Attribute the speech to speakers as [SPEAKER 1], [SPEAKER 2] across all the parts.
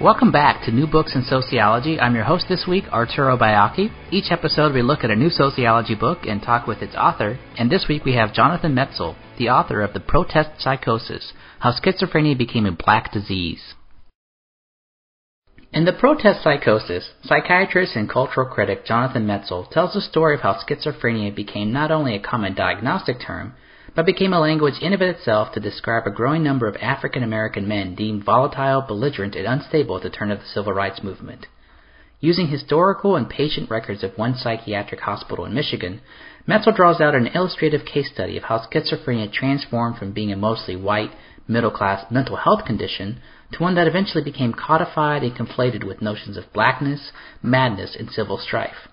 [SPEAKER 1] Welcome back to New Books in Sociology. I'm your host this week, Arturo Baiocchi. Each episode we look at a new sociology book and talk with its author, and this week we have Jonathan Metzl, the author of The Protest Psychosis, How Schizophrenia Became a Black Disease. In The Protest Psychosis, psychiatrist and cultural critic Jonathan Metzl tells the story of how schizophrenia became not only a common diagnostic term, but became a language in of itself to describe a growing number of African American men deemed volatile, belligerent, and unstable at the turn of the civil rights movement. Using historical and patient records of one psychiatric hospital in Michigan, Metzl draws out an illustrative case study of how schizophrenia transformed from being a mostly white, middle class mental health condition to one that eventually became codified and conflated with notions of blackness, madness, and civil strife.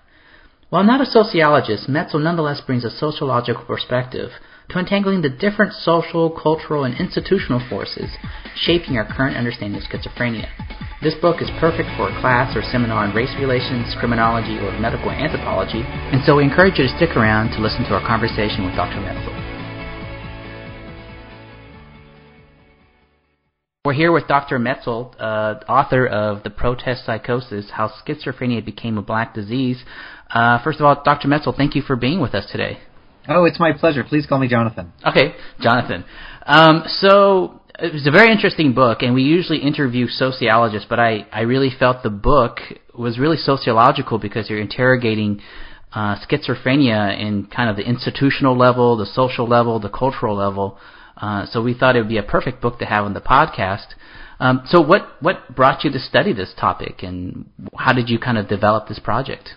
[SPEAKER 1] While not a sociologist, Metzl nonetheless brings a sociological perspective to untangling the different social, cultural, and institutional forces shaping our current understanding of schizophrenia. This book is perfect for a class or seminar on race relations, criminology, or medical anthropology, and so we encourage you to stick around to listen to our conversation with Dr. Metzl. We're here with Dr. Metzl, uh, author of The Protest Psychosis How Schizophrenia Became a Black Disease. Uh, first of all, Dr. Metzl, thank you for being with us today.
[SPEAKER 2] Oh, it's my pleasure. Please call me Jonathan.
[SPEAKER 1] Okay, Jonathan. Um, so it was a very interesting book, and we usually interview sociologists, but I, I really felt the book was really sociological because you're interrogating uh, schizophrenia in kind of the institutional level, the social level, the cultural level. Uh, so we thought it would be a perfect book to have on the podcast. Um, so what what brought you to study this topic, and how did you kind of develop this project?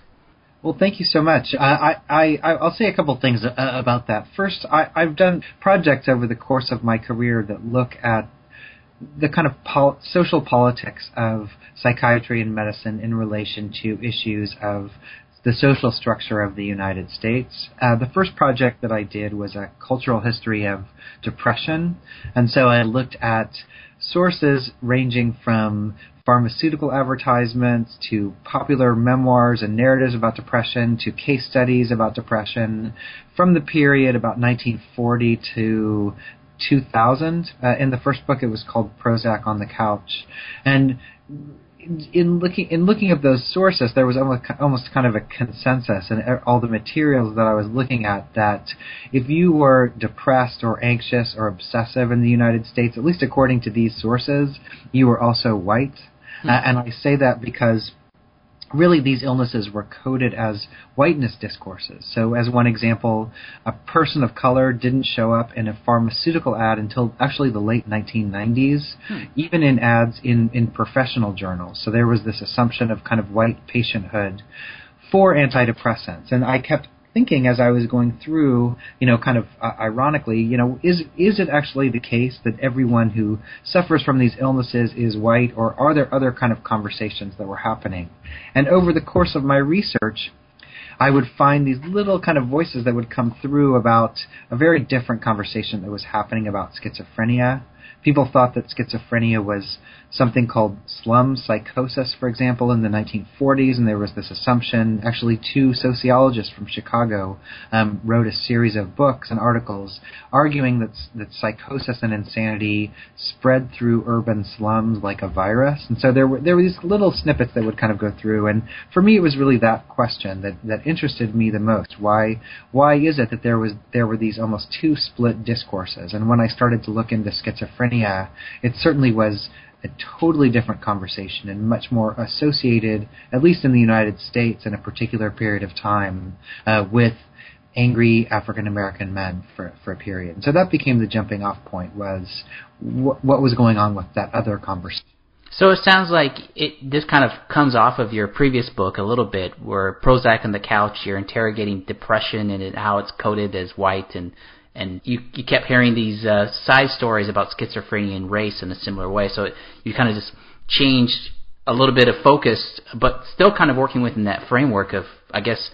[SPEAKER 2] Well, thank you so much. I, I, I, will say a couple things uh, about that. First, I, I've done projects over the course of my career that look at the kind of pol- social politics of psychiatry and medicine in relation to issues of the social structure of the United States. Uh, the first project that I did was a cultural history of depression, and so I looked at sources ranging from pharmaceutical advertisements to popular memoirs and narratives about depression to case studies about depression from the period about 1940 to 2000. Uh, in the first book, it was called Prozac on the Couch, and in looking in looking at those sources, there was almost almost kind of a consensus in all the materials that I was looking at that if you were depressed or anxious or obsessive in the United States, at least according to these sources, you were also white. Uh, and I say that because really these illnesses were coded as whiteness discourses. So, as one example, a person of color didn't show up in a pharmaceutical ad until actually the late 1990s, hmm. even in ads in, in professional journals. So, there was this assumption of kind of white patienthood for antidepressants. And I kept thinking as I was going through, you know, kind of uh, ironically, you know, is is it actually the case that everyone who suffers from these illnesses is white, or are there other kind of conversations that were happening? And over the course of my research, I would find these little kind of voices that would come through about a very different conversation that was happening about schizophrenia. People thought that schizophrenia was something called slum psychosis, for example, in the 1940s, and there was this assumption. Actually, two sociologists from Chicago um, wrote a series of books and articles arguing that that psychosis and insanity spread through urban slums like a virus. And so there were there were these little snippets that would kind of go through. And for me, it was really that question that that interested me the most. Why why is it that there was there were these almost two split discourses? And when I started to look into schizophrenia, it certainly was a totally different conversation and much more associated, at least in the United States, in a particular period of time, uh, with angry African American men for for a period. And so that became the jumping off point was wh- what was going on with that other conversation.
[SPEAKER 1] So it sounds like it this kind of comes off of your previous book a little bit, where Prozac on the couch, you're interrogating depression and how it's coded as white and and you you kept hearing these uh, side stories about schizophrenia and race in a similar way. So it, you kind of just changed a little bit of focus, but still kind of working within that framework of, I guess,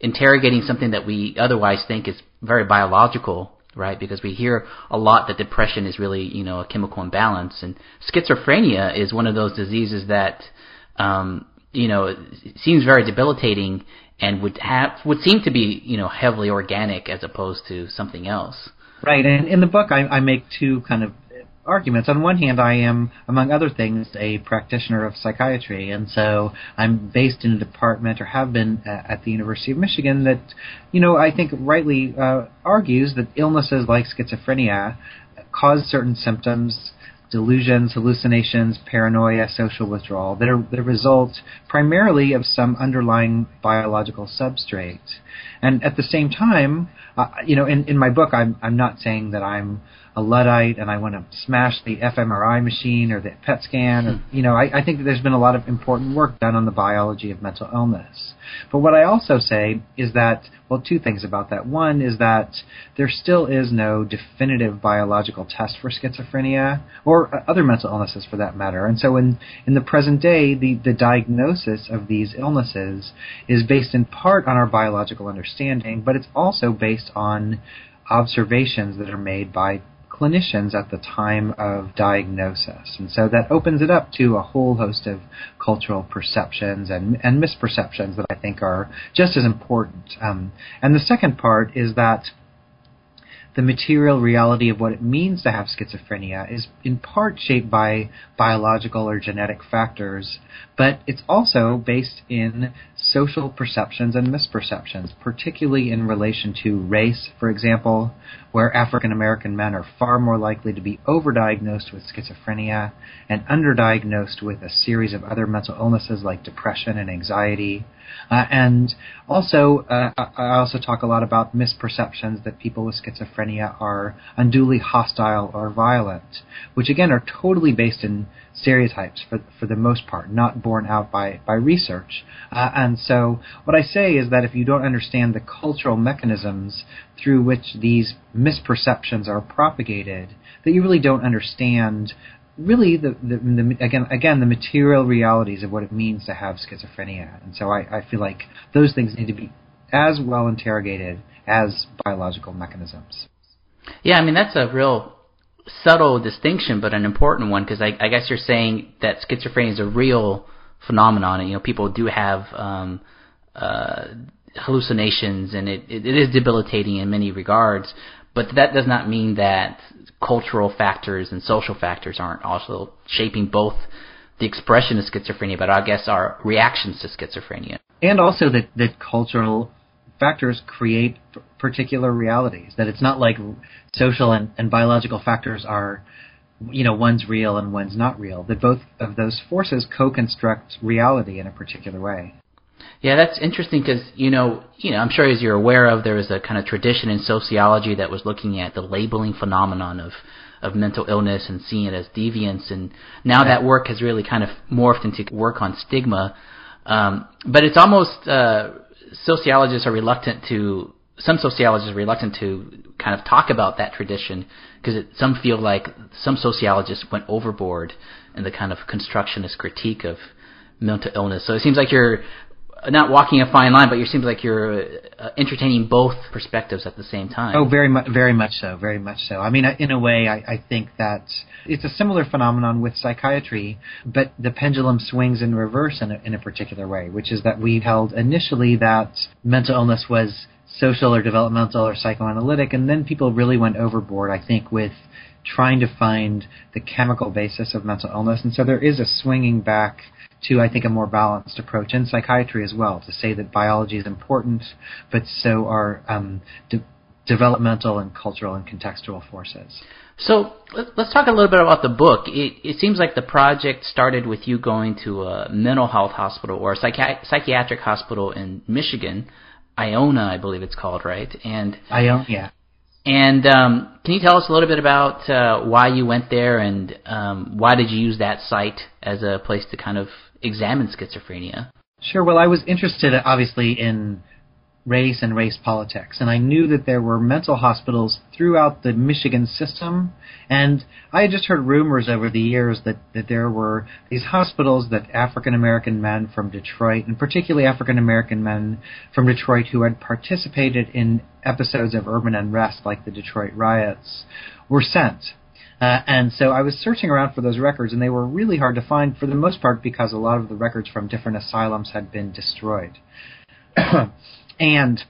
[SPEAKER 1] interrogating something that we otherwise think is very biological, right? Because we hear a lot that depression is really, you know, a chemical imbalance, and schizophrenia is one of those diseases that, um, you know, seems very debilitating and would have would seem to be, you know, heavily organic as opposed to something else.
[SPEAKER 2] Right, and in the book, I, I make two kind of arguments. On one hand, I am, among other things, a practitioner of psychiatry, and so I'm based in a department, or have been uh, at the University of Michigan, that, you know, I think rightly uh, argues that illnesses like schizophrenia cause certain symptoms delusions, hallucinations, paranoia, social withdrawal that are the result primarily of some underlying biological substrate. And at the same time, uh, you know, in, in my book, I'm, I'm not saying that I'm a Luddite and I want to smash the fMRI machine or the PET scan. Or, you know, I, I think that there's been a lot of important work done on the biology of mental illness. But what I also say is that, well, two things about that. One is that there still is no definitive biological test for schizophrenia or other mental illnesses for that matter. And so in, in the present day, the, the diagnosis of these illnesses is based in part on our biological understanding, but it's also based on observations that are made by clinicians at the time of diagnosis. And so that opens it up to a whole host of cultural perceptions and, and misperceptions that I think are just as important. Um, and the second part is that the material reality of what it means to have schizophrenia is in part shaped by biological or genetic factors, but it's also based in social perceptions and misperceptions, particularly in relation to race, for example, where African American men are far more likely to be overdiagnosed with schizophrenia and underdiagnosed with a series of other mental illnesses like depression and anxiety. Uh, and also, uh, I also talk a lot about misperceptions that people with schizophrenia are unduly hostile or violent, which again are totally based in stereotypes for for the most part, not borne out by by research. Uh, and so, what I say is that if you don't understand the cultural mechanisms through which these misperceptions are propagated, that you really don't understand really the, the, the, again again the material realities of what it means to have schizophrenia. And so I, I feel like those things need to be as well interrogated as biological mechanisms.
[SPEAKER 1] Yeah i mean that's a real subtle distinction but an important one because I, I guess you're saying that schizophrenia is a real phenomenon and you know people do have um uh hallucinations and it, it is debilitating in many regards. But that does not mean that cultural factors and social factors aren't also shaping both the expression of schizophrenia, but I guess our reactions to schizophrenia.
[SPEAKER 2] And also that, that cultural factors create particular realities, that it's not like social and, and biological factors are, you know, one's real and one's not real, that both of those forces co-construct reality in a particular way.
[SPEAKER 1] Yeah, that's interesting because you know, you know, I'm sure as you're aware of, there was a kind of tradition in sociology that was looking at the labeling phenomenon of of mental illness and seeing it as deviance, and now that work has really kind of morphed into work on stigma. Um, but it's almost uh, sociologists are reluctant to some sociologists are reluctant to kind of talk about that tradition because some feel like some sociologists went overboard in the kind of constructionist critique of mental illness. So it seems like you're not walking a fine line, but you seems like you're uh, entertaining both perspectives at the same time.
[SPEAKER 2] Oh, very much, very much so, very much so. I mean, in a way, I, I think that it's a similar phenomenon with psychiatry, but the pendulum swings in reverse in a, in a particular way, which is that we held initially that mental illness was social or developmental or psychoanalytic, and then people really went overboard, I think, with trying to find the chemical basis of mental illness, and so there is a swinging back to, I think, a more balanced approach in psychiatry as well, to say that biology is important, but so are um, de- developmental and cultural and contextual forces.
[SPEAKER 1] So let's talk a little bit about the book. It, it, seems like the project started with you going to a mental health hospital or a psychi- psychiatric hospital in Michigan, Ionia, I believe it's called, right?
[SPEAKER 2] And Ionia, yeah.
[SPEAKER 1] And um, can you tell us a little bit about uh, why you went there and um, why did you use that site as a place to kind of examine schizophrenia?
[SPEAKER 2] Sure. Well, I was interested, obviously, in race and race politics. And I knew that there were mental hospitals throughout the Michigan system. And I had just heard rumors over the years that, that there were these hospitals that African American men from Detroit, and particularly African American men from Detroit who had participated in episodes of urban unrest like the Detroit riots, were sent. Uh, and so I was searching around for those records, and they were really hard to find for the most part because a lot of the records from different asylums had been destroyed. And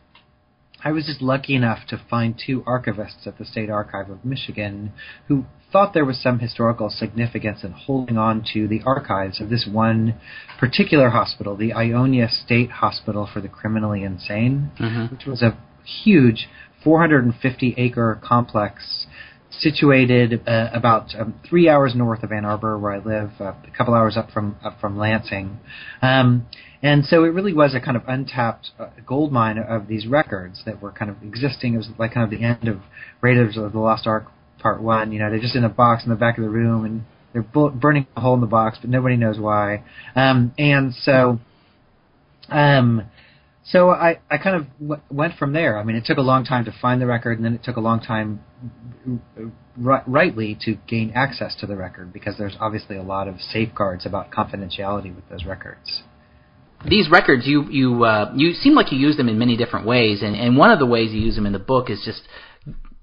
[SPEAKER 2] I was just lucky enough to find two archivists at the State Archive of Michigan who thought there was some historical significance in holding on to the archives of this one particular hospital, the Ionia State Hospital for the Criminally Insane, mm-hmm. which was a huge 450 acre complex situated uh, about um, three hours north of Ann Arbor, where I live, uh, a couple hours up from up from Lansing. Um, and so it really was a kind of untapped uh, gold mine of these records that were kind of existing. It was like kind of the end of Raiders of the Lost Ark Part One. You know, they're just in a box in the back of the room, and they're bu- burning a hole in the box, but nobody knows why. Um, and so, um, so I, I kind of w- went from there. I mean, it took a long time to find the record, and then it took a long time, r- rightly, to gain access to the record because there's obviously a lot of safeguards about confidentiality with those records
[SPEAKER 1] these records, you you uh, you seem like you use them in many different ways, and, and one of the ways you use them in the book is just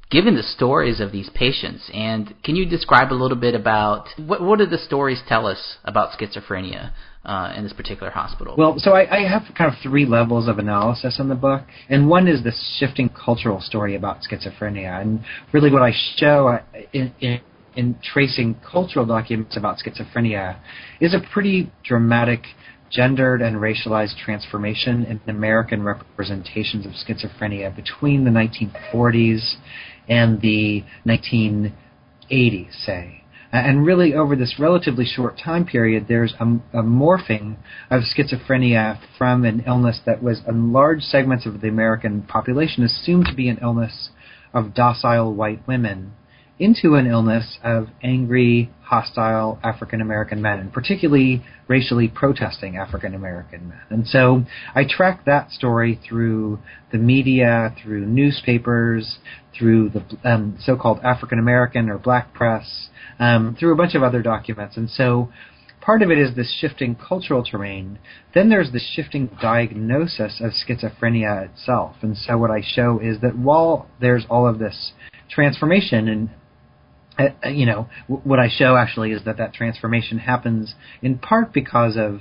[SPEAKER 1] given the stories of these patients. And can you describe a little bit about what what do the stories tell us about schizophrenia uh, in this particular hospital?
[SPEAKER 2] Well, so I, I have kind of three levels of analysis in the book, and one is this shifting cultural story about schizophrenia, and really what I show uh, in, in in tracing cultural documents about schizophrenia is a pretty dramatic gendered and racialized transformation in American representations of schizophrenia between the 1940s and the 1980s, say. And really, over this relatively short time period, there's a, a, morphing of schizophrenia from an illness that was, in large segments of the American population, assumed to be an illness of docile white women into an illness of angry, hostile African American men, and particularly racially protesting African American men. And so I tracked that story through the media, through newspapers, through the um, so-called African American or black press, um, through a bunch of other documents. And so part of it is this shifting cultural terrain. Then there's the shifting diagnosis of schizophrenia itself. And so what I show is that while there's all of this transformation and uh, uh, you know, what I show actually is that that transformation happens in part because of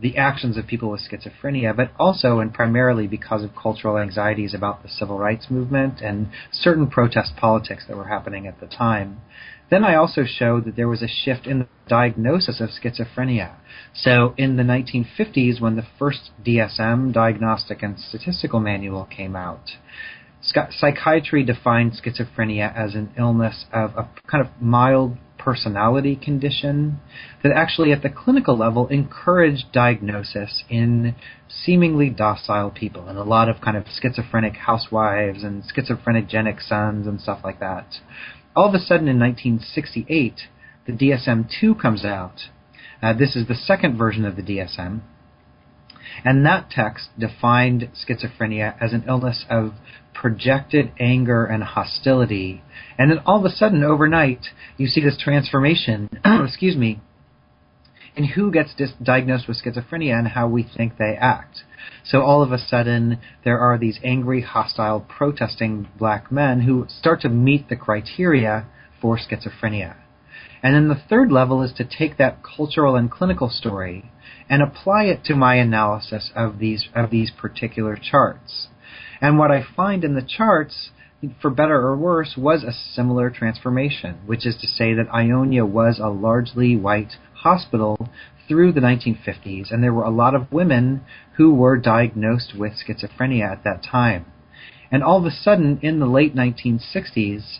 [SPEAKER 2] the actions of people with schizophrenia, but also and primarily because of cultural anxieties about the civil rights movement and certain protest politics that were happening at the time. Then I also showed that there was a shift in the diagnosis of schizophrenia. So in the 1950s, when the first DSM, Diagnostic and Statistical Manual, came out, psychiatry defined schizophrenia as an illness of a kind of mild personality condition that actually at the clinical level encouraged diagnosis in seemingly docile people and a lot of kind of schizophrenic housewives and schizophrenic sons and stuff like that. All of a sudden in 1968, the DSM-2 comes out. Uh, this is the second version of the DSM. And that text defined schizophrenia as an illness of projected anger and hostility. And then all of a sudden, overnight, you see this transformation, excuse me, in who gets dis- diagnosed with schizophrenia and how we think they act. So all of a sudden, there are these angry, hostile, protesting black men who start to meet the criteria for schizophrenia. And then the third level is to take that cultural and clinical story and apply it to my analysis of these of these particular charts. And what I find in the charts, for better or worse, was a similar transformation, which is to say that Ionia was a largely white hospital through the 1950s, and there were a lot of women who were diagnosed with schizophrenia at that time. And all of a sudden, in the late 1960s,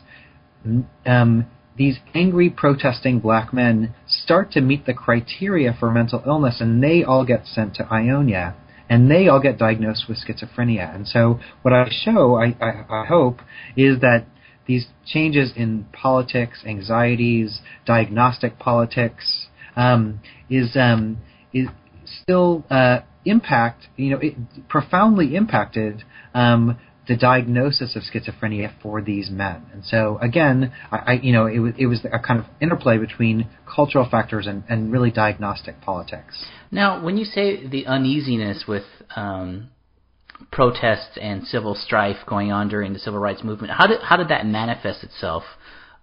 [SPEAKER 2] um, these angry protesting black men start to meet the criteria for mental illness, and they all get sent to Ionia and they all get diagnosed with schizophrenia. And so, what I show, I, I, I hope, is that these changes in politics, anxieties, diagnostic politics, um, is um, is still uh, impact, you know, it profoundly impacted um, the diagnosis of schizophrenia for these men. And so again, I, I you know, it was it was a kind of interplay between cultural factors and, and really diagnostic politics.
[SPEAKER 1] Now, when you say the uneasiness with um, protests and civil strife going on during the civil rights movement, how did how did that manifest itself?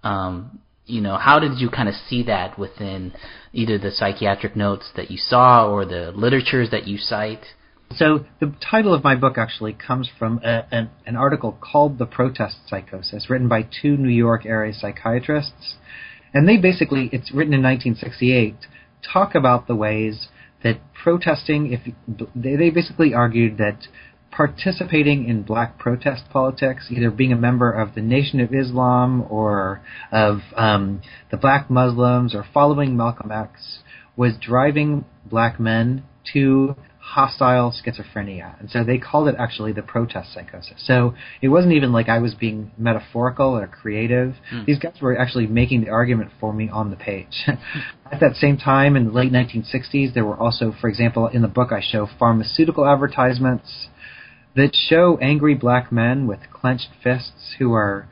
[SPEAKER 1] Um, you know, how did you kind of see that within either the psychiatric notes that you saw or the literatures that you cite?
[SPEAKER 2] So the title of my book actually comes from a, an, an, article called "The Protest Psychosis," written by two New York area psychiatrists, and they basically it's written in 1968 talk about the ways that protesting if they, they basically argued that participating in black protest politics, either being a member of the Nation of Islam or of um, the Black Muslims or following Malcolm X, was driving black men to hostile schizophrenia. And so they called it actually the protest psychosis. So it wasn't even like I was being metaphorical or creative. Mm. These guys were actually making the argument for me on the page. At that same time, in the late 1960s, there were also, for example, in the book I show pharmaceutical advertisements that show angry black men with clenched fists who are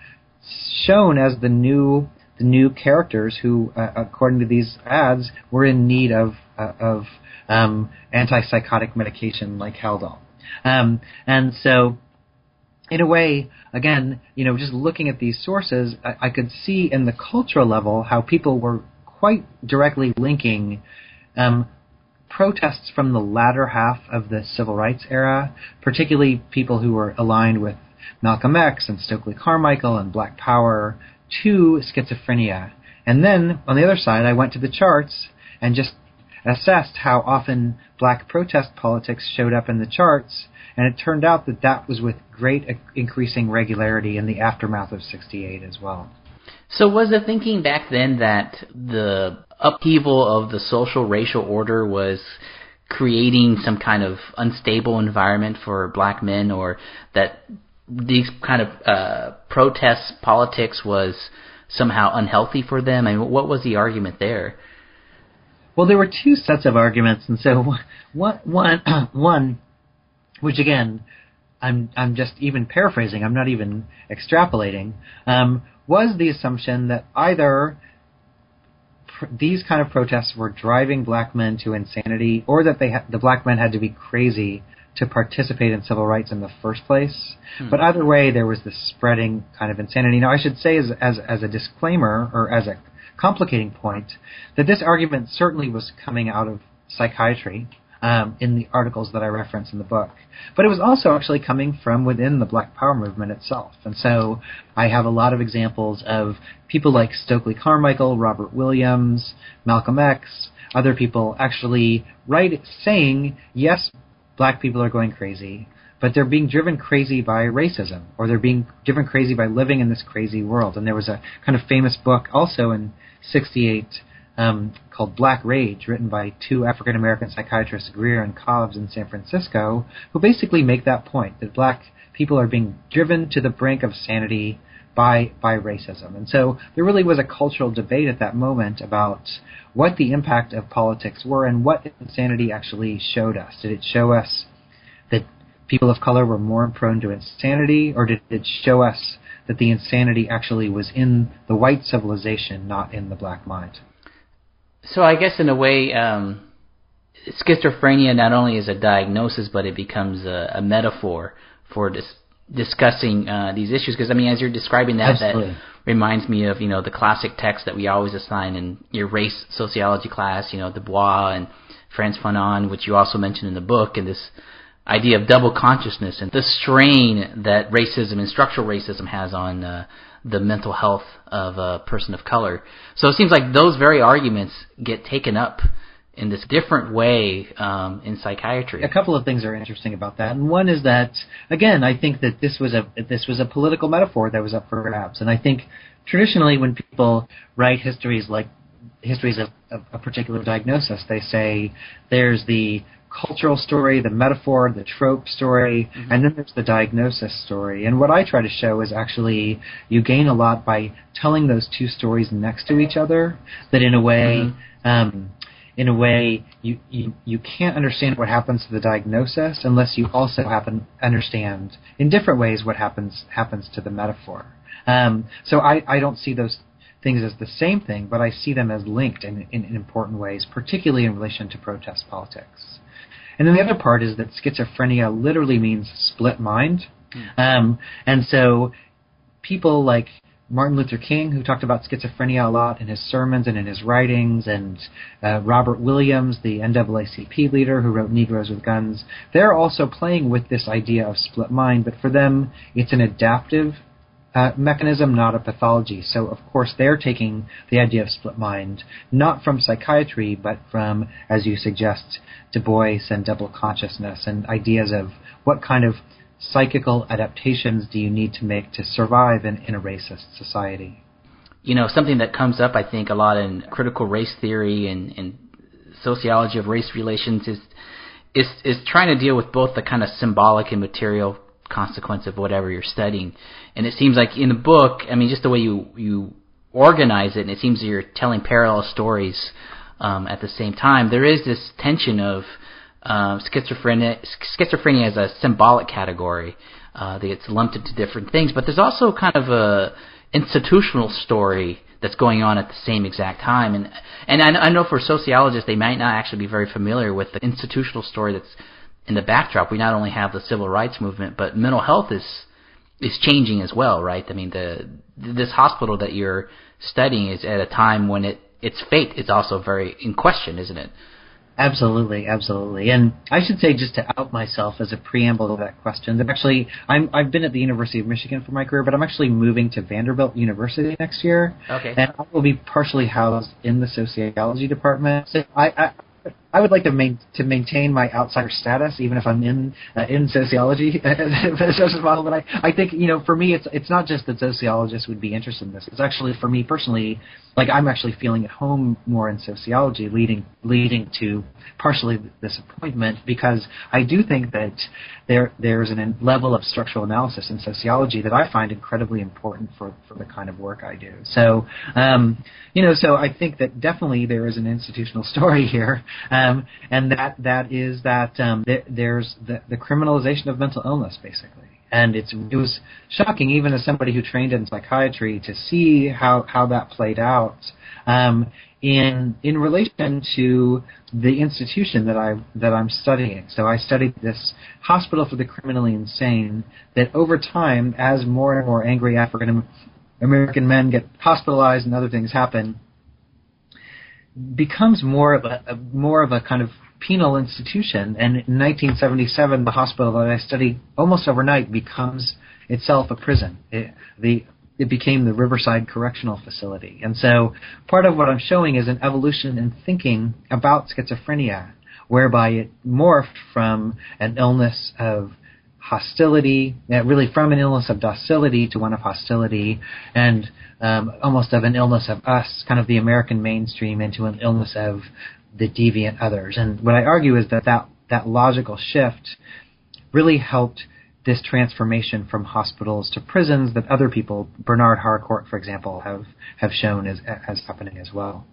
[SPEAKER 2] shown as the new the new characters who, uh, according to these ads, were in need of uh, of um, antipsychotic medication like Haldol. Um, and so, in a way, again, you know, just looking at these sources, I, I could see in the cultural level how people were quite directly linking um, protests from the latter half of the civil rights era, particularly people who were aligned with Malcolm X and Stokely Carmichael and Black Power, to schizophrenia. And then on the other side, I went to the charts and just assessed how often black protest politics showed up in the charts, and it turned out that that was with great increasing regularity in the aftermath of 68 as well.
[SPEAKER 1] So was the thinking back then that the upheaval of the social racial order was creating some kind of unstable environment for black men or that these kind of uh, politics was somehow unhealthy for them? I mean, what was the argument there?
[SPEAKER 2] Well, there were two sets of arguments, and so one, one, one, which again, I'm I'm just even paraphrasing. I'm not even extrapolating. Um, was the assumption that either these kind of protests were driving black men to insanity, or that they ha- the black men had to be crazy to participate in civil rights in the first place. Hmm. But either way, there was this spreading kind of insanity. Now, I should say as as as a disclaimer or as a complicating point that this argument certainly was coming out of psychiatry um, in the articles that I reference in the book. But it was also actually coming from within the Black Power movement itself. And so I have a lot of examples of people like Stokely Carmichael, Robert Williams, Malcolm X, other people actually write saying, yes, black people are going crazy but they're being driven crazy by racism, or they're being driven crazy by living in this crazy world. And there was a kind of famous book also in '68 um, called Black Rage, written by two African American psychiatrists, Grier and Cobbs, in San Francisco, who basically make that point that black people are being driven to the brink of sanity by by racism. And so there really was a cultural debate at that moment about what the impact of politics were and what insanity actually showed us. Did it show us that people of color were more prone to insanity, or did it show us that the insanity actually was in the white civilization, not in the black mind?
[SPEAKER 1] So I guess in a way, um, schizophrenia not only is a diagnosis, but it becomes a, a metaphor for dis- discussing uh, these issues. Because I mean, as you're describing that,
[SPEAKER 2] Absolutely.
[SPEAKER 1] that reminds me of you know the classic text that we always assign in your race sociology class. You know, Du Bois and Frantz Fanon, which you also mentioned in the book, and this idea of double consciousness and the strain that racism and structural racism has on uh, the mental health of a person of color. So it seems like those very arguments get taken up in this different way um, in psychiatry.
[SPEAKER 2] A couple of things are interesting about that, and one is that again, I think that this was a this was a political metaphor that was up for grabs, and I think traditionally when people write histories like histories of, of a particular diagnosis, they say there's the cultural story, the metaphor, the trope story, mm-hmm. and then there's the diagnosis story. And what I try to show is actually you gain a lot by telling those two stories next to each other. That in a way, mm-hmm. um, in a way you, you you can't understand what happens to the diagnosis unless you also happen understand in different ways what happens happens to the metaphor. Um, so I, I don't see those things as the same thing, but I see them as linked in, in, in important ways, particularly in relation to protest politics. And then the other part is that schizophrenia literally means split mind. Mm. Um, and so people like Martin Luther King, who talked about schizophrenia a lot in his sermons and in his writings, and uh, Robert Williams, the NAACP leader who wrote Negroes with Guns, they're also playing with this idea of split mind, but for them, it's an adaptive uh, mechanism, not a pathology. So, of course, they're taking the idea of split mind not from psychiatry, but from, as you suggest, Du Bois and double consciousness and ideas of what kind of psychical adaptations do you need to make to survive in, in a racist society.
[SPEAKER 1] You know, something that comes up, I think, a lot in critical race theory and, and sociology of race relations is is is trying to deal with both the kind of symbolic and material consequence of whatever you're studying. And it seems like in the book, I mean, just the way you you organize it, and it seems that you're telling parallel stories um, at the same time. There is this tension of um, schizophrenia, schizophrenia as a symbolic category uh, that gets lumped into different things, but there's also kind of a institutional story that's going on at the same exact time. And and I, I know for sociologists, they might not actually be very familiar with the institutional story that's in the backdrop, we not only have the civil rights movement, but mental health is is changing as well, right? I mean, the this hospital that you're studying is at a time when it its fate is also very in question, isn't it?
[SPEAKER 2] Absolutely, absolutely. And I should say, just to out myself as a preamble to that question, that actually I'm, I've been at the University of Michigan for my career, but I'm actually moving to Vanderbilt University next year.
[SPEAKER 1] Okay.
[SPEAKER 2] And I will be partially housed in the sociology department. So I, I I would like to main, to maintain my outsider status, even if I'm in uh, in sociology as model. But I, I think you know, for me, it's it's not just that sociologists would be interested in this. It's actually for me personally, like I'm actually feeling at home more in sociology, leading leading to partially this appointment because I do think that there there's a level of structural analysis in sociology that I find incredibly important for for the kind of work I do. So, um, you know, so I think that definitely there is an institutional story here. Um, um, and that that is that um, th- there's the, the criminalization of mental illness, basically. And it's it was shocking, even as somebody who trained in psychiatry, to see how how that played out um, in in relation to the institution that I that I'm studying. So I studied this hospital for the criminally insane. That over time, as more and more angry African American men get hospitalized and other things happen, becomes more of a, a, more of a kind of penal institution. And in 1977, the hospital that I studied almost overnight becomes itself a prison. It, the it became the Riverside Correctional Facility. And so part of what I'm showing is an evolution in thinking about schizophrenia, whereby it morphed from an illness of hostility, really from an illness of docility to one of hostility, and um, almost of an illness of us, kind of the American mainstream, into an illness of the deviant others. And what I argue is that that, that logical shift really helped this transformation from hospitals to prisons that other people, Bernard Harcourt, for example, have, have shown as, as happening as well.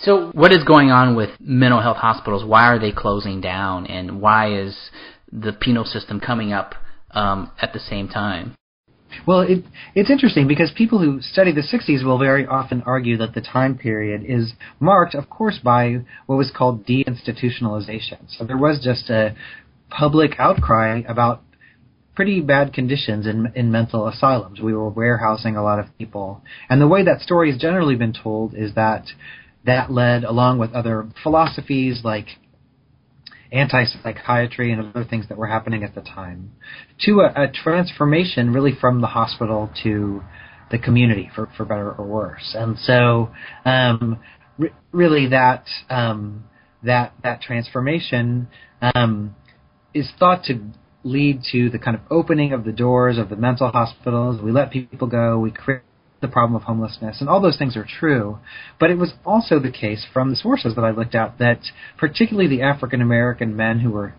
[SPEAKER 1] So, what is going on with mental health hospitals? Why are they closing down, and why is the penal system coming up um, at the same time?
[SPEAKER 2] Well, it, it's interesting because people who study the 60s will very often argue that the time period is marked, of course, by what was called deinstitutionalization. So there was just a public outcry about pretty bad conditions in, in mental asylums. We were warehousing a lot of people. And the way that story has generally been told is that that led, along with other philosophies like anti-psychiatry and other things that were happening at the time, to a, a transformation really from the hospital to the community, for, for better or worse. And so, um, re- really, that um, that that transformation um, is thought to lead to the kind of opening of the doors of the mental hospitals. We let people go. We create the problem of homelessness, and all those things are true. But it was also the case from the sources that I looked at that particularly the African American men who were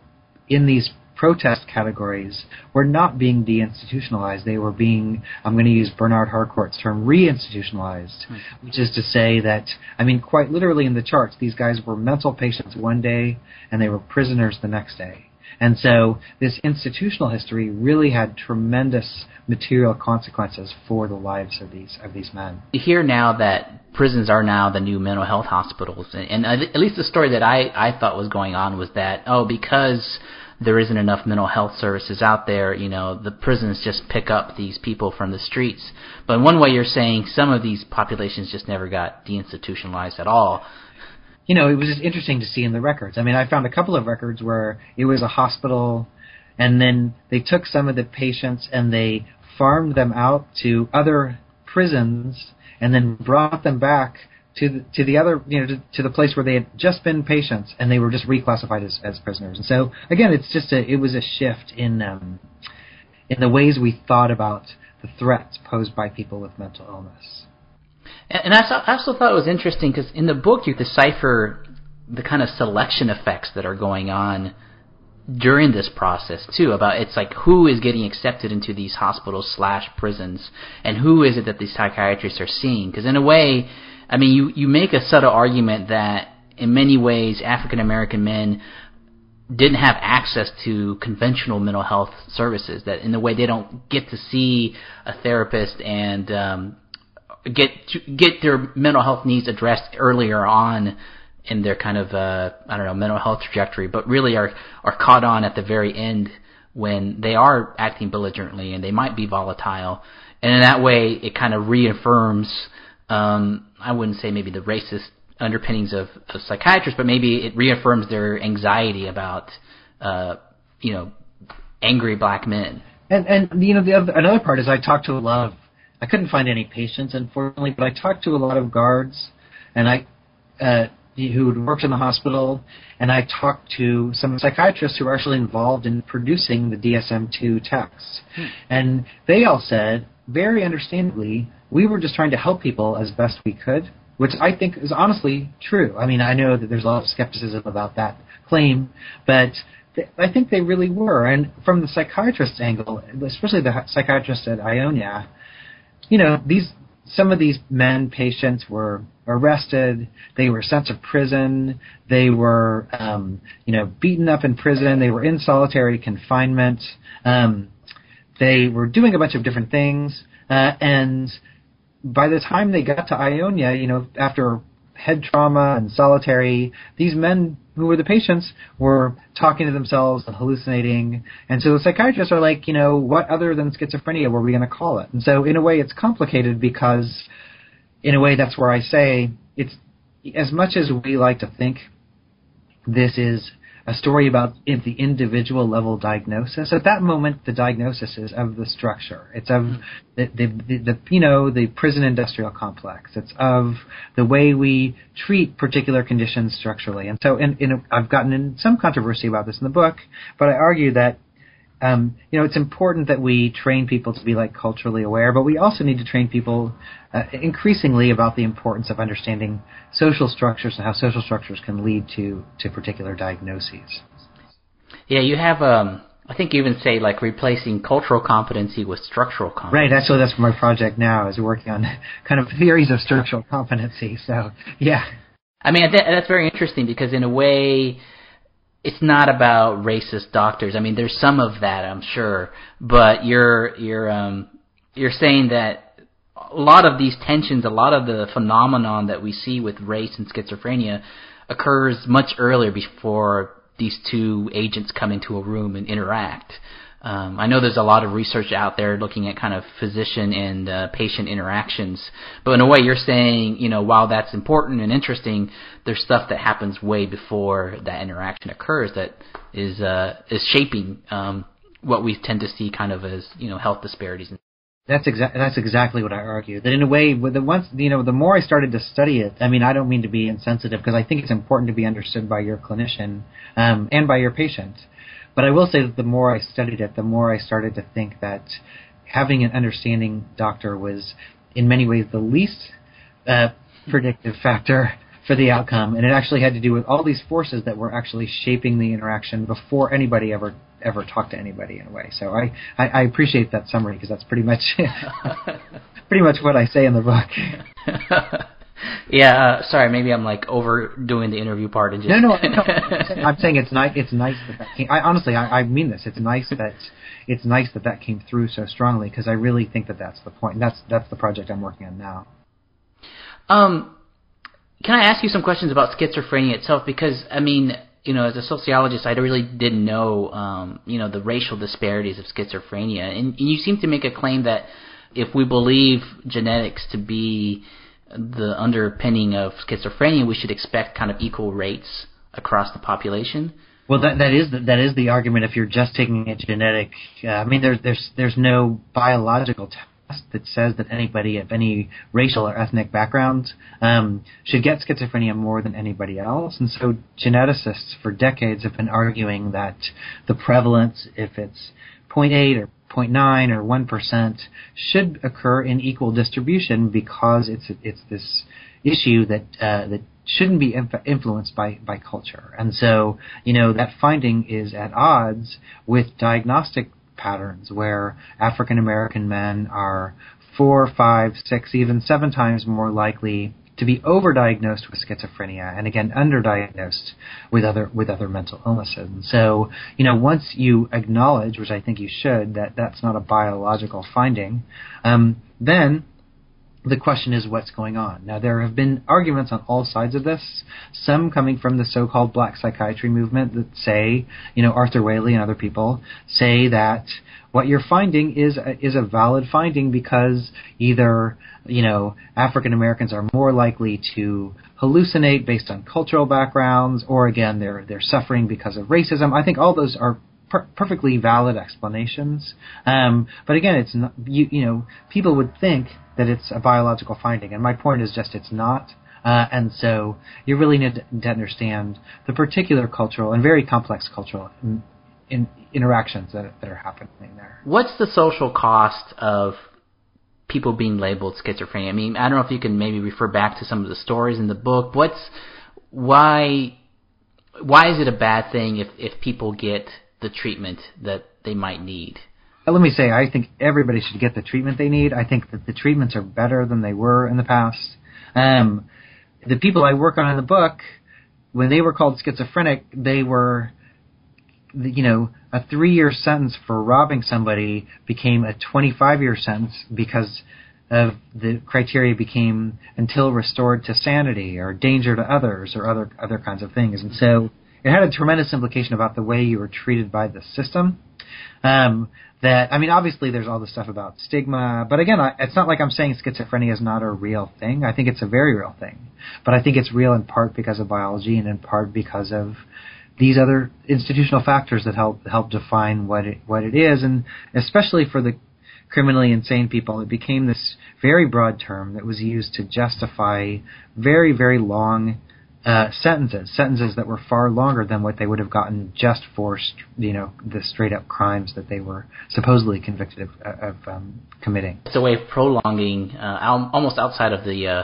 [SPEAKER 2] in these protest categories were not being deinstitutionalized. They were being, I'm going to use Bernard Harcourt's term, reinstitutionalized, hmm. which is to say that, I mean, quite literally in the charts, these guys were mental patients one day and they were prisoners the next day. And so this institutional history really had tremendous material consequences for the lives of these of these men.
[SPEAKER 1] You hear now that prisons are now the new mental health hospitals, and, and at least the story that I I thought was going on was that oh because there isn't enough mental health services out there, you know, the prisons just pick up these people from the streets. But in one way, you're saying some of these populations just never got deinstitutionalized at all
[SPEAKER 2] you know, it was just interesting to see in the records. I mean, I found a couple of records where it was a hospital, and then they took some of the patients and they farmed them out to other prisons, and then brought them back to the, to the other, you know, to, to the place where they had just been patients, and they were just reclassified as, as prisoners. And so, again, it's just a, it was a shift in um, in the ways we thought about the threats posed by people with mental illness.
[SPEAKER 1] And I also thought it was interesting because in the book you decipher the kind of selection effects that are going on during this process too about it's like who is getting accepted into these hospitals slash prisons and who is it that these psychiatrists are seeing? Because in a way i mean you you make a subtle argument that in many ways african american men didn't have access to conventional mental health services that in a way they don't get to see a therapist and um get to get their mental health needs addressed earlier on in their kind of uh, I don't know mental health trajectory, but really are are caught on at the very end when they are acting belligerently and they might be volatile, and in that way it kind of reaffirms um, I wouldn't say maybe the racist underpinnings of, of psychiatrists, but maybe it reaffirms their anxiety about uh, you know angry black men.
[SPEAKER 2] And and you know the other, another part is I talk to a lot of I couldn't find any patients, unfortunately, but I talked to a lot of guards, and I uh, who worked in the hospital, and I talked to some psychiatrists who were actually involved in producing the DSM-2 text, hmm. and they all said very understandably, we were just trying to help people as best we could, which I think is honestly true. I mean, I know that there's a lot of skepticism about that claim, but I think they really were. And from the psychiatrist's angle, especially the psychiatrist at Ionia, you know, these some of these men patients were arrested. They were sent to prison. They were, um, you know, beaten up in prison. They were in solitary confinement. Um, they were doing a bunch of different things. Uh, and by the time they got to Ionia, you know, after head trauma and solitary, these men who were the patients were talking to themselves and hallucinating. And so the psychiatrists are like, you know, what other than schizophrenia were we going to call it? And so in a way it's complicated because in a way that's where I say it's as much as we like to think this is a story about the individual level diagnosis. At that moment, the diagnosis is of the structure. It's of the, the, the, the, you know the prison industrial complex. It's of the way we treat particular conditions structurally. And so, in, in a, I've gotten in some controversy about this in the book, but I argue that um, you know, it's important that we train people to be like culturally aware, but we also need to train people uh, increasingly about the importance of understanding social structures and how social structures can lead to to particular diagnoses.
[SPEAKER 1] Yeah, you have. Um, I think you even say like replacing cultural competency with structural competency.
[SPEAKER 2] Right. Actually, that's my project now is working on kind of theories of structural competency. So yeah.
[SPEAKER 1] I mean, that's very interesting because in a way it's not about racist doctors. I mean, there's some of that, I'm sure, but you're you're um you're saying that a lot of these tensions, a lot of the phenomenon that we see with race and schizophrenia occurs much earlier before these two agents come into a room and interact. Um, I know there's a lot of research out there looking at kind of physician and uh, patient interactions, but in a way, you're saying, you know, while that's important and interesting, there's stuff that happens way before that interaction occurs that is uh, is shaping um, what we tend to see kind of as you know health disparities.
[SPEAKER 2] That's exactly that's exactly what I argue. That in a way, the once you know, the more I started to study it, I mean, I don't mean to be insensitive because I think it's important to be understood by your clinician um, and by your patient. But I will say that the more I studied it, the more I started to think that having an understanding doctor was, in many ways, the least uh, predictive factor for the outcome, and it actually had to do with all these forces that were actually shaping the interaction before anybody ever ever talked to anybody in a way. So I, I, I appreciate that summary because that's pretty much pretty much what I say in the book.
[SPEAKER 1] yeah, uh, sorry, maybe I'm like overdoing the interview part and just
[SPEAKER 2] no, no, no. I'm saying it's nice. It's nice that that came. I honestly, I, I mean this. It's nice that it's nice that that came through so strongly because I really think that that's the point. And that's that's the project I'm working on now.
[SPEAKER 1] Um, can I ask you some questions about schizophrenia itself? Because I mean, you know, as a sociologist, I really didn't know, um, you know, the racial disparities of schizophrenia, and, and you seem to make a claim that if we believe genetics to be the underpinning of schizophrenia, we should expect kind of equal rates across the population.
[SPEAKER 2] Well, that that is the, that is the argument. If you're just taking a genetic, uh, I mean, there's there's there's no biological test that says that anybody of any racial or ethnic background um, should get schizophrenia more than anybody else. And so, geneticists for decades have been arguing that the prevalence, if it's 0.8 or 0.9 or 1% should occur in equal distribution because it's it's this issue that uh, that shouldn't be inf- influenced by by culture. And so, you know, that finding is at odds with diagnostic patterns where African American men are four, five, six, even seven times more likely to be overdiagnosed with schizophrenia and again underdiagnosed with other with other mental illnesses. And so, you know, once you acknowledge, which I think you should, that that's not a biological finding, um, then the question is what's going on. Now, there have been arguments on all sides of this, some coming from the so-called black psychiatry movement that say, you know, Arthur Whaley and other people say that what you're finding is a, is a valid finding because either, you know, African Americans are more likely to hallucinate based on cultural backgrounds, or again, they're, they're suffering because of racism. I think all those are per- perfectly valid explanations. Um, but again, it's not, you, you know, people would think that it's a biological finding, and my point is just it's not. Uh, and so you really need to understand the particular cultural and very complex cultural in, in interactions that, that are happening there.
[SPEAKER 1] What's the social cost of people being labeled schizophrenia? I mean, I don't know if you can maybe refer back to some of the stories in the book. What's why why is it a bad thing if if people get the treatment that they might need?
[SPEAKER 2] Let me say, I think everybody should get the treatment they need. I think that the treatments are better than they were in the past. Um, the people I work on in the book, when they were called schizophrenic, they were, you know, a three-year sentence for robbing somebody became a 25-year sentence because of the criteria became until restored to sanity or danger to others or other other kinds of things. And so it had a tremendous implication about the way you were treated by the system. Um, that I mean, obviously, there's all the stuff about stigma, but again, I, it's not like I'm saying schizophrenia is not a real thing. I think it's a very real thing, but I think it's real in part because of biology and in part because of these other institutional factors that help help define what it what it is, and especially for the criminally insane people, it became this very broad term that was used to justify very very long uh, sentences, sentences that were far longer than what they would have gotten just for, you know, the straight up crimes that they were supposedly convicted of, uh, of um, committing.
[SPEAKER 1] It's a way of prolonging, uh, almost outside of the uh,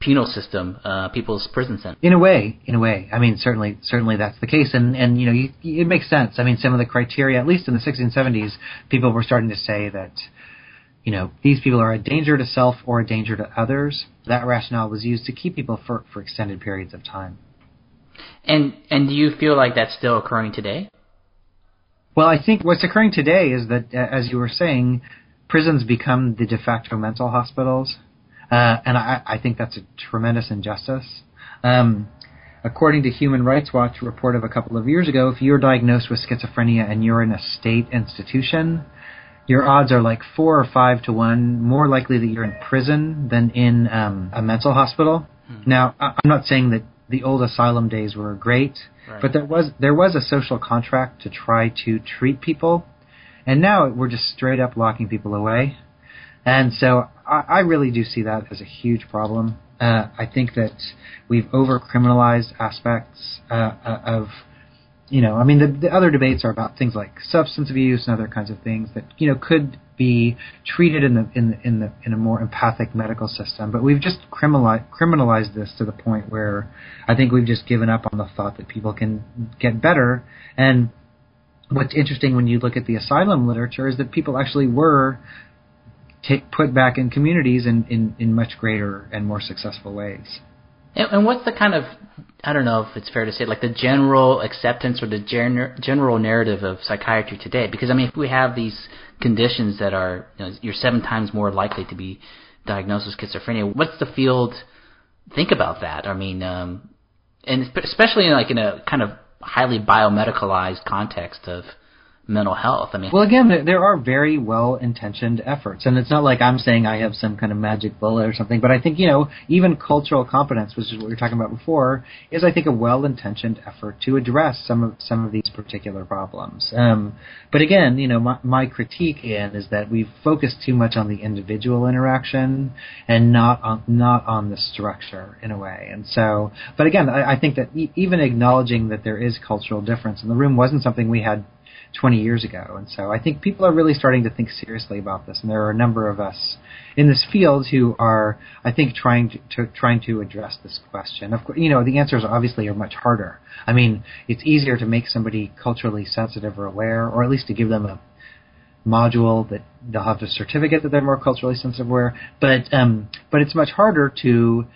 [SPEAKER 1] penal system, uh, people's prison sentence.
[SPEAKER 2] In a way, in a way. I mean, certainly, certainly that's the case, and and you know, you, it makes sense. I mean, some of the criteria, at least in the 1670s, people were starting to say that you know, these people are a danger to self or a danger to others. That rationale was used to keep people for, for extended periods of time.
[SPEAKER 1] And and do you feel like that's still occurring today?
[SPEAKER 2] Well, I think what's occurring today is that, as you were saying, prisons become the de facto mental hospitals, uh, and I, I think that's a tremendous injustice. Um, according to Human Rights Watch report of a couple of years ago, if you're diagnosed with schizophrenia and you're in a state institution, your odds are like four or five to one more likely that you're in prison than in um, a mental hospital. Hmm. Now, I'm not saying that the old asylum days were great, right. but there was there was a social contract to try to treat people, and now we're just straight up locking people away. And so I, I really do see that as a huge problem. Uh, I think that we've over criminalized aspects uh, uh of you know, I mean, the, the other debates are about things like substance abuse and other kinds of things that you know could be treated in the in the in the in a more empathic medical system. But we've just criminalized criminalized this to the point where I think we've just given up on the thought that people can get better. And what's interesting when you look at the asylum literature is that people actually were t- put back in communities in, in, in much greater and more successful ways.
[SPEAKER 1] And, and what's the kind of I don't know if it's fair to say like the general acceptance or the gen- general narrative of psychiatry today? Because I mean, if we have these conditions that are you know, you're seven times more likely to be diagnosed with schizophrenia, what's the field think about that? I mean, um, and especially in like in a kind of highly biomedicalized context of mental health. I mean,
[SPEAKER 2] well, again, there are very well-intentioned efforts, and it's not like I'm saying I have some kind of magic bullet or something. But I think you know, even cultural competence, which is what we were talking about before, is I think a well-intentioned effort to address some of some of these particular problems. Um, but again, you know, my, my critique in is that we've focused too much on the individual interaction and not on not on the structure in a way. And so, but again, I, I think that e- even acknowledging that there is cultural difference in the room wasn't something we had 20 years ago. And so I think people are really starting to think seriously about this. And there are a number of us in this field who are, I think, trying to, to trying to address this question. Of course, you know, the answers obviously are much harder. I mean, it's easier to make somebody culturally sensitive or aware, or at least to give them a module that they'll have a certificate that they're more culturally sensitive aware. But um, but it's much harder to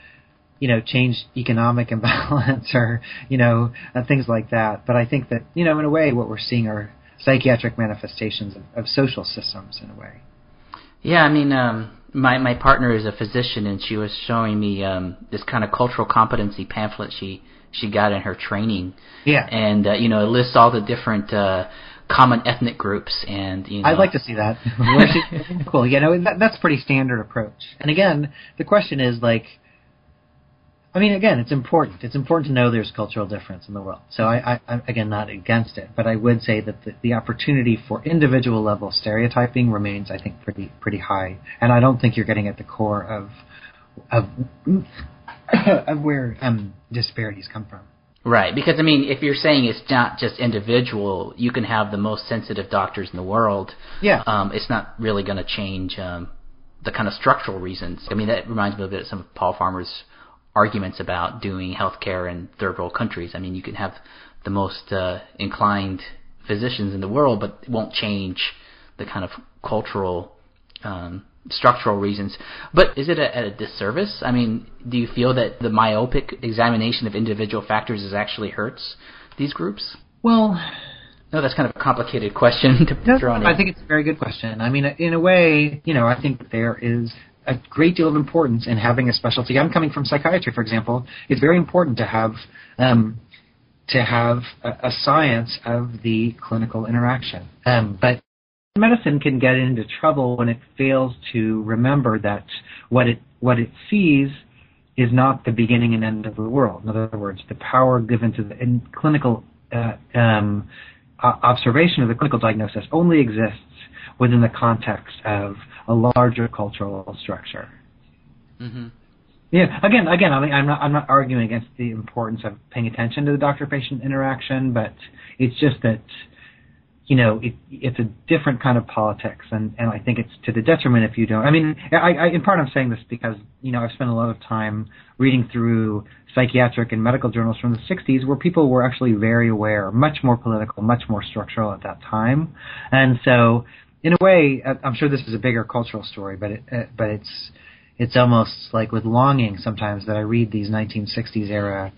[SPEAKER 2] you know, change economic imbalance or, you know, uh, things like that. But I think that, you know, in a way, what we're seeing are psychiatric manifestations of, of social systems in a way.
[SPEAKER 1] Yeah, I mean, um, my my partner is a physician, and she was showing me um, this kind of cultural competency pamphlet she she got in her training.
[SPEAKER 2] Yeah,
[SPEAKER 1] and uh, you know, it lists all the different. Uh, common ethnic groups and you know
[SPEAKER 2] I'd like to see that. cool. You know, that, that's pretty standard approach. And again, the question is like I mean, again, it's important. It's important to know there's cultural difference in the world. So I, I, am again not against it, but I would say that the, the opportunity for individual level stereotyping remains, I think, pretty pretty high. And I don't think you're getting at the core of of of where um, disparities come from.
[SPEAKER 1] Right, because I mean, if you're saying it's not just individual, you can have the most sensitive doctors in the world.
[SPEAKER 2] Yeah.
[SPEAKER 1] Um, it's not really going to change um, the kind of structural reasons. I mean, that reminds me a bit of some of Paul Farmer's arguments about doing healthcare in third world countries. I mean, you can have the most uh, inclined physicians in the world, but it won't change the kind of cultural, um, structural reasons. But is it a, a disservice? I mean, do you feel that the myopic examination of individual factors is actually hurts these groups?
[SPEAKER 2] Well,
[SPEAKER 1] no, that's kind of a complicated question to
[SPEAKER 2] no,
[SPEAKER 1] draw in.
[SPEAKER 2] I think it's a very good question. I mean, in a way, you know, I think there is a great deal of importance in having a specialty. I'm coming from psychiatry, for example. It's very important to have um, to have a, a, science of the clinical interaction. Um, but medicine can get into trouble when it fails to remember that what it what it sees is not the beginning and end of the world. In other words, the power given to the clinical uh, um, observation of the clinical diagnosis only exists within the context of a larger cultural structure.
[SPEAKER 1] Mm-hmm.
[SPEAKER 2] Yeah. Again, again, I mean, I'm not I'm not arguing against the importance of paying attention to the doctor-patient interaction, but it's just that you know it, it's a different kind of politics, and and I think it's to the detriment if you don't. I mean, I, I in part I'm saying this because you know I've spent a lot of time reading through psychiatric and medical journals from the 60s where people were actually very aware, much more political, much more structural at that time, and so in a way, I'm sure this is a bigger cultural story, but it, uh, but it's it's almost like with longing sometimes that I read these 1960s era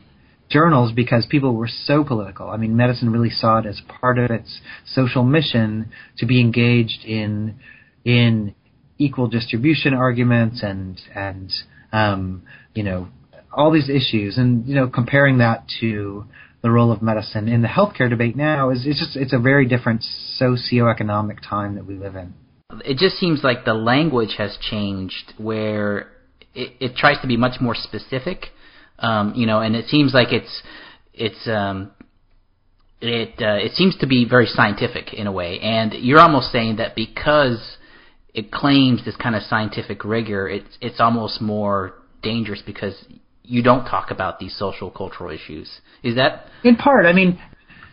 [SPEAKER 2] journals because people were so political. I mean, medicine really saw it as part of its social mission to be engaged in in equal distribution arguments and and um, you know all these issues, and you know comparing that to the role of medicine in the healthcare debate now is it's just it's a very different socioeconomic time that we live in.
[SPEAKER 1] It just seems like the language has changed where it, it tries to be much more specific, um, you know, and it seems like it's it's um, it uh, it seems to be very scientific in a way, and you're almost saying that because it claims this kind of scientific rigor, it's it's almost more dangerous because you don't talk about these social cultural issues. Is that
[SPEAKER 2] in part? I mean,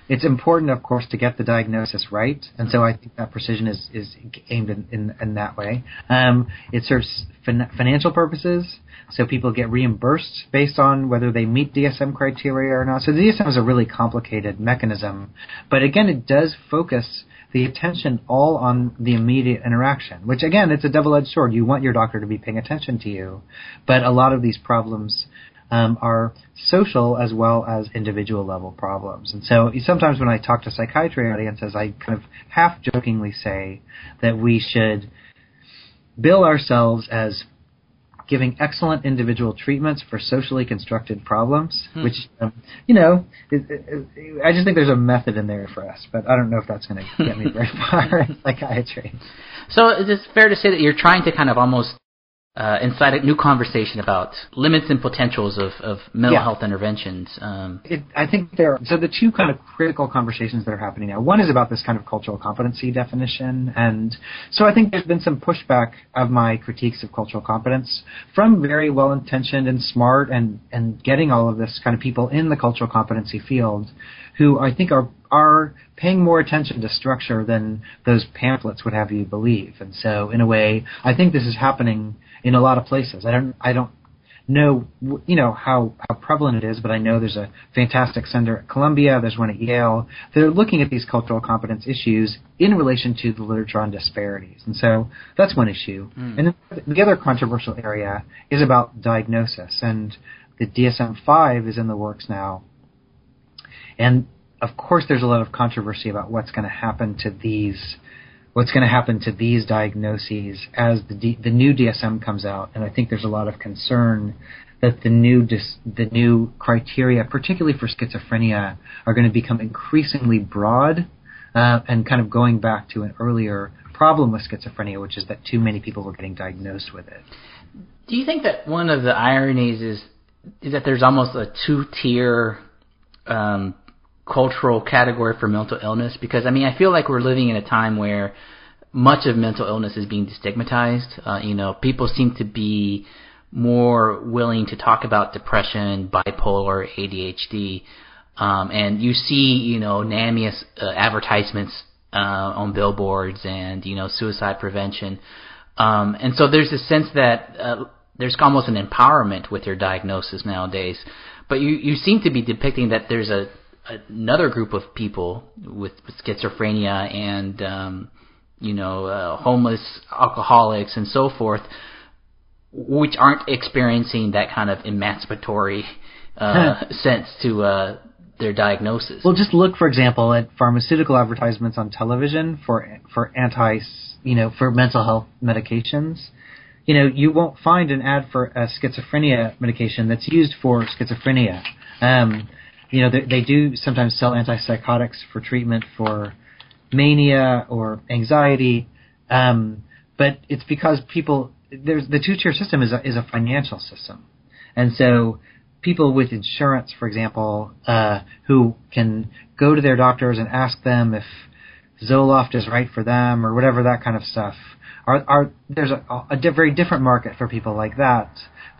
[SPEAKER 2] it's important, of course, to get the diagnosis right, and so I think that precision is is aimed in in, in that way. Um, it serves fin- financial purposes, so people get reimbursed based on whether they meet DSM criteria or not. So the DSM is a really complicated mechanism, but again, it does focus the attention all on the immediate interaction, which again, it's a double-edged sword. You want your doctor to be paying attention to you, but a lot of these problems um, are social as well as individual level problems. And so sometimes when I talk to psychiatry audiences, I kind of half jokingly say that we should bill ourselves as giving excellent individual treatments for socially constructed problems, hmm. which, um, you know, it, it, it, I just think there's a method in there for us, but I don't know if that's going to get me very far in psychiatry.
[SPEAKER 1] So is it fair to say that you're trying to kind of almost uh, incite a new conversation about limits and potentials of, of mental yeah. health interventions. Um,
[SPEAKER 2] it, I think there. Are, so the two kind of critical conversations that are happening now. One is about this kind of cultural competency definition, and so I think there's been some pushback of my critiques of cultural competence from very well-intentioned and smart and and getting all of this kind of people in the cultural competency field, who I think are are paying more attention to structure than those pamphlets would have you believe. And so, in a way, I think this is happening in a lot of places. I don't I don't know you know how how prevalent it is, but I know there's a fantastic center at Columbia. There's one at Yale. They're looking at these cultural competence issues in relation to the literature on disparities, and so that's one issue. Mm. And the other controversial area is about diagnosis, and the DSM-5 is in the works now. And of course, there's a lot of controversy about what's going to happen to these what's going to happen to these diagnoses as the D, the new DSM comes out, and I think there's a lot of concern that the new dis, the new criteria, particularly for schizophrenia, are going to become increasingly broad uh, and kind of going back to an earlier problem with schizophrenia, which is that too many people were getting diagnosed with it.
[SPEAKER 1] Do you think that one of the ironies is is that there's almost a two tier um, cultural category for mental illness because I mean I feel like we're living in a time where much of mental illness is being destigmatized. Uh, you know, people seem to be more willing to talk about depression, bipolar, ADHD, um, and you see, you know, NAMI uh, advertisements uh, on billboards and you know suicide prevention, um, and so there's a sense that uh, there's almost an empowerment with your diagnosis nowadays. But you you seem to be depicting that there's a another group of people with, schizophrenia and um, you know uh, homeless alcoholics and so forth, which aren't experiencing that kind of emancipatory uh, sense to uh, their diagnosis.
[SPEAKER 2] Well, just look, for example, at pharmaceutical advertisements on television for for anti, you know, for mental health medications. You know, you won't find an ad for a schizophrenia medication that's used for schizophrenia. Um, you know, they, they do sometimes sell antipsychotics for treatment for mania or anxiety, um, but it's because people there's the two tier system is a, is a financial system, and so people with insurance, for example, uh, who can go to their doctors and ask them if Zoloft is right for them or whatever that kind of stuff. Are, are there's a, a very different market for people like that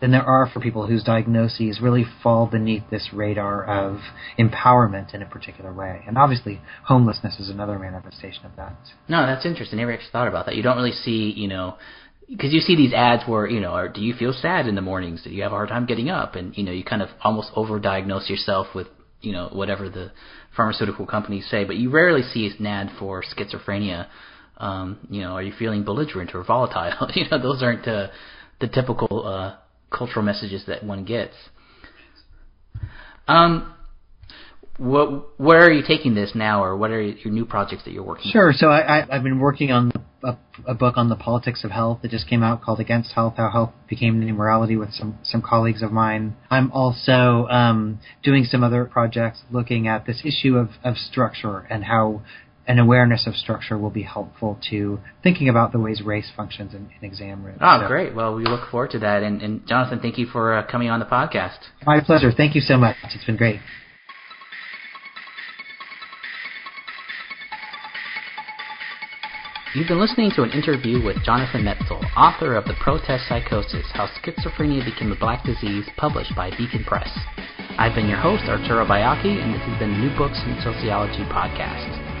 [SPEAKER 2] than there are for people whose diagnoses really fall beneath this radar of empowerment in a particular way. And obviously, homelessness is another manifestation of that.
[SPEAKER 1] No, that's interesting. I never actually thought about that. You don't really see, you know, because you see these ads where you know, do you feel sad in the mornings? Do you have a hard time getting up? And you know, you kind of almost overdiagnose yourself with you know whatever the pharmaceutical companies say, but you rarely see an ad for schizophrenia. Um, you know, are you feeling belligerent or volatile? you know, those aren't uh, the typical uh, cultural messages that one gets. Um, what where are you taking this now, or what are your new projects that you're working? On?
[SPEAKER 2] Sure. On? So I, have been working on a, a, book on the politics of health that just came out called Against Health: How Health Became New Morality with some some colleagues of mine. I'm also um, doing some other projects looking at this issue of of structure and how an awareness of structure will be helpful to thinking about the ways race functions in, in exam rooms.
[SPEAKER 1] Oh, so. great. Well, we look forward to that. And, and Jonathan, thank you for uh, coming on the podcast.
[SPEAKER 2] My pleasure. Thank you so much. It's been great.
[SPEAKER 1] You've been listening to an interview with Jonathan Metzl, author of The Protest Psychosis How Schizophrenia Became a Black Disease, published by Beacon Press. I've been your host, Arturo Bayaki, and this has been the New Books in Sociology podcast.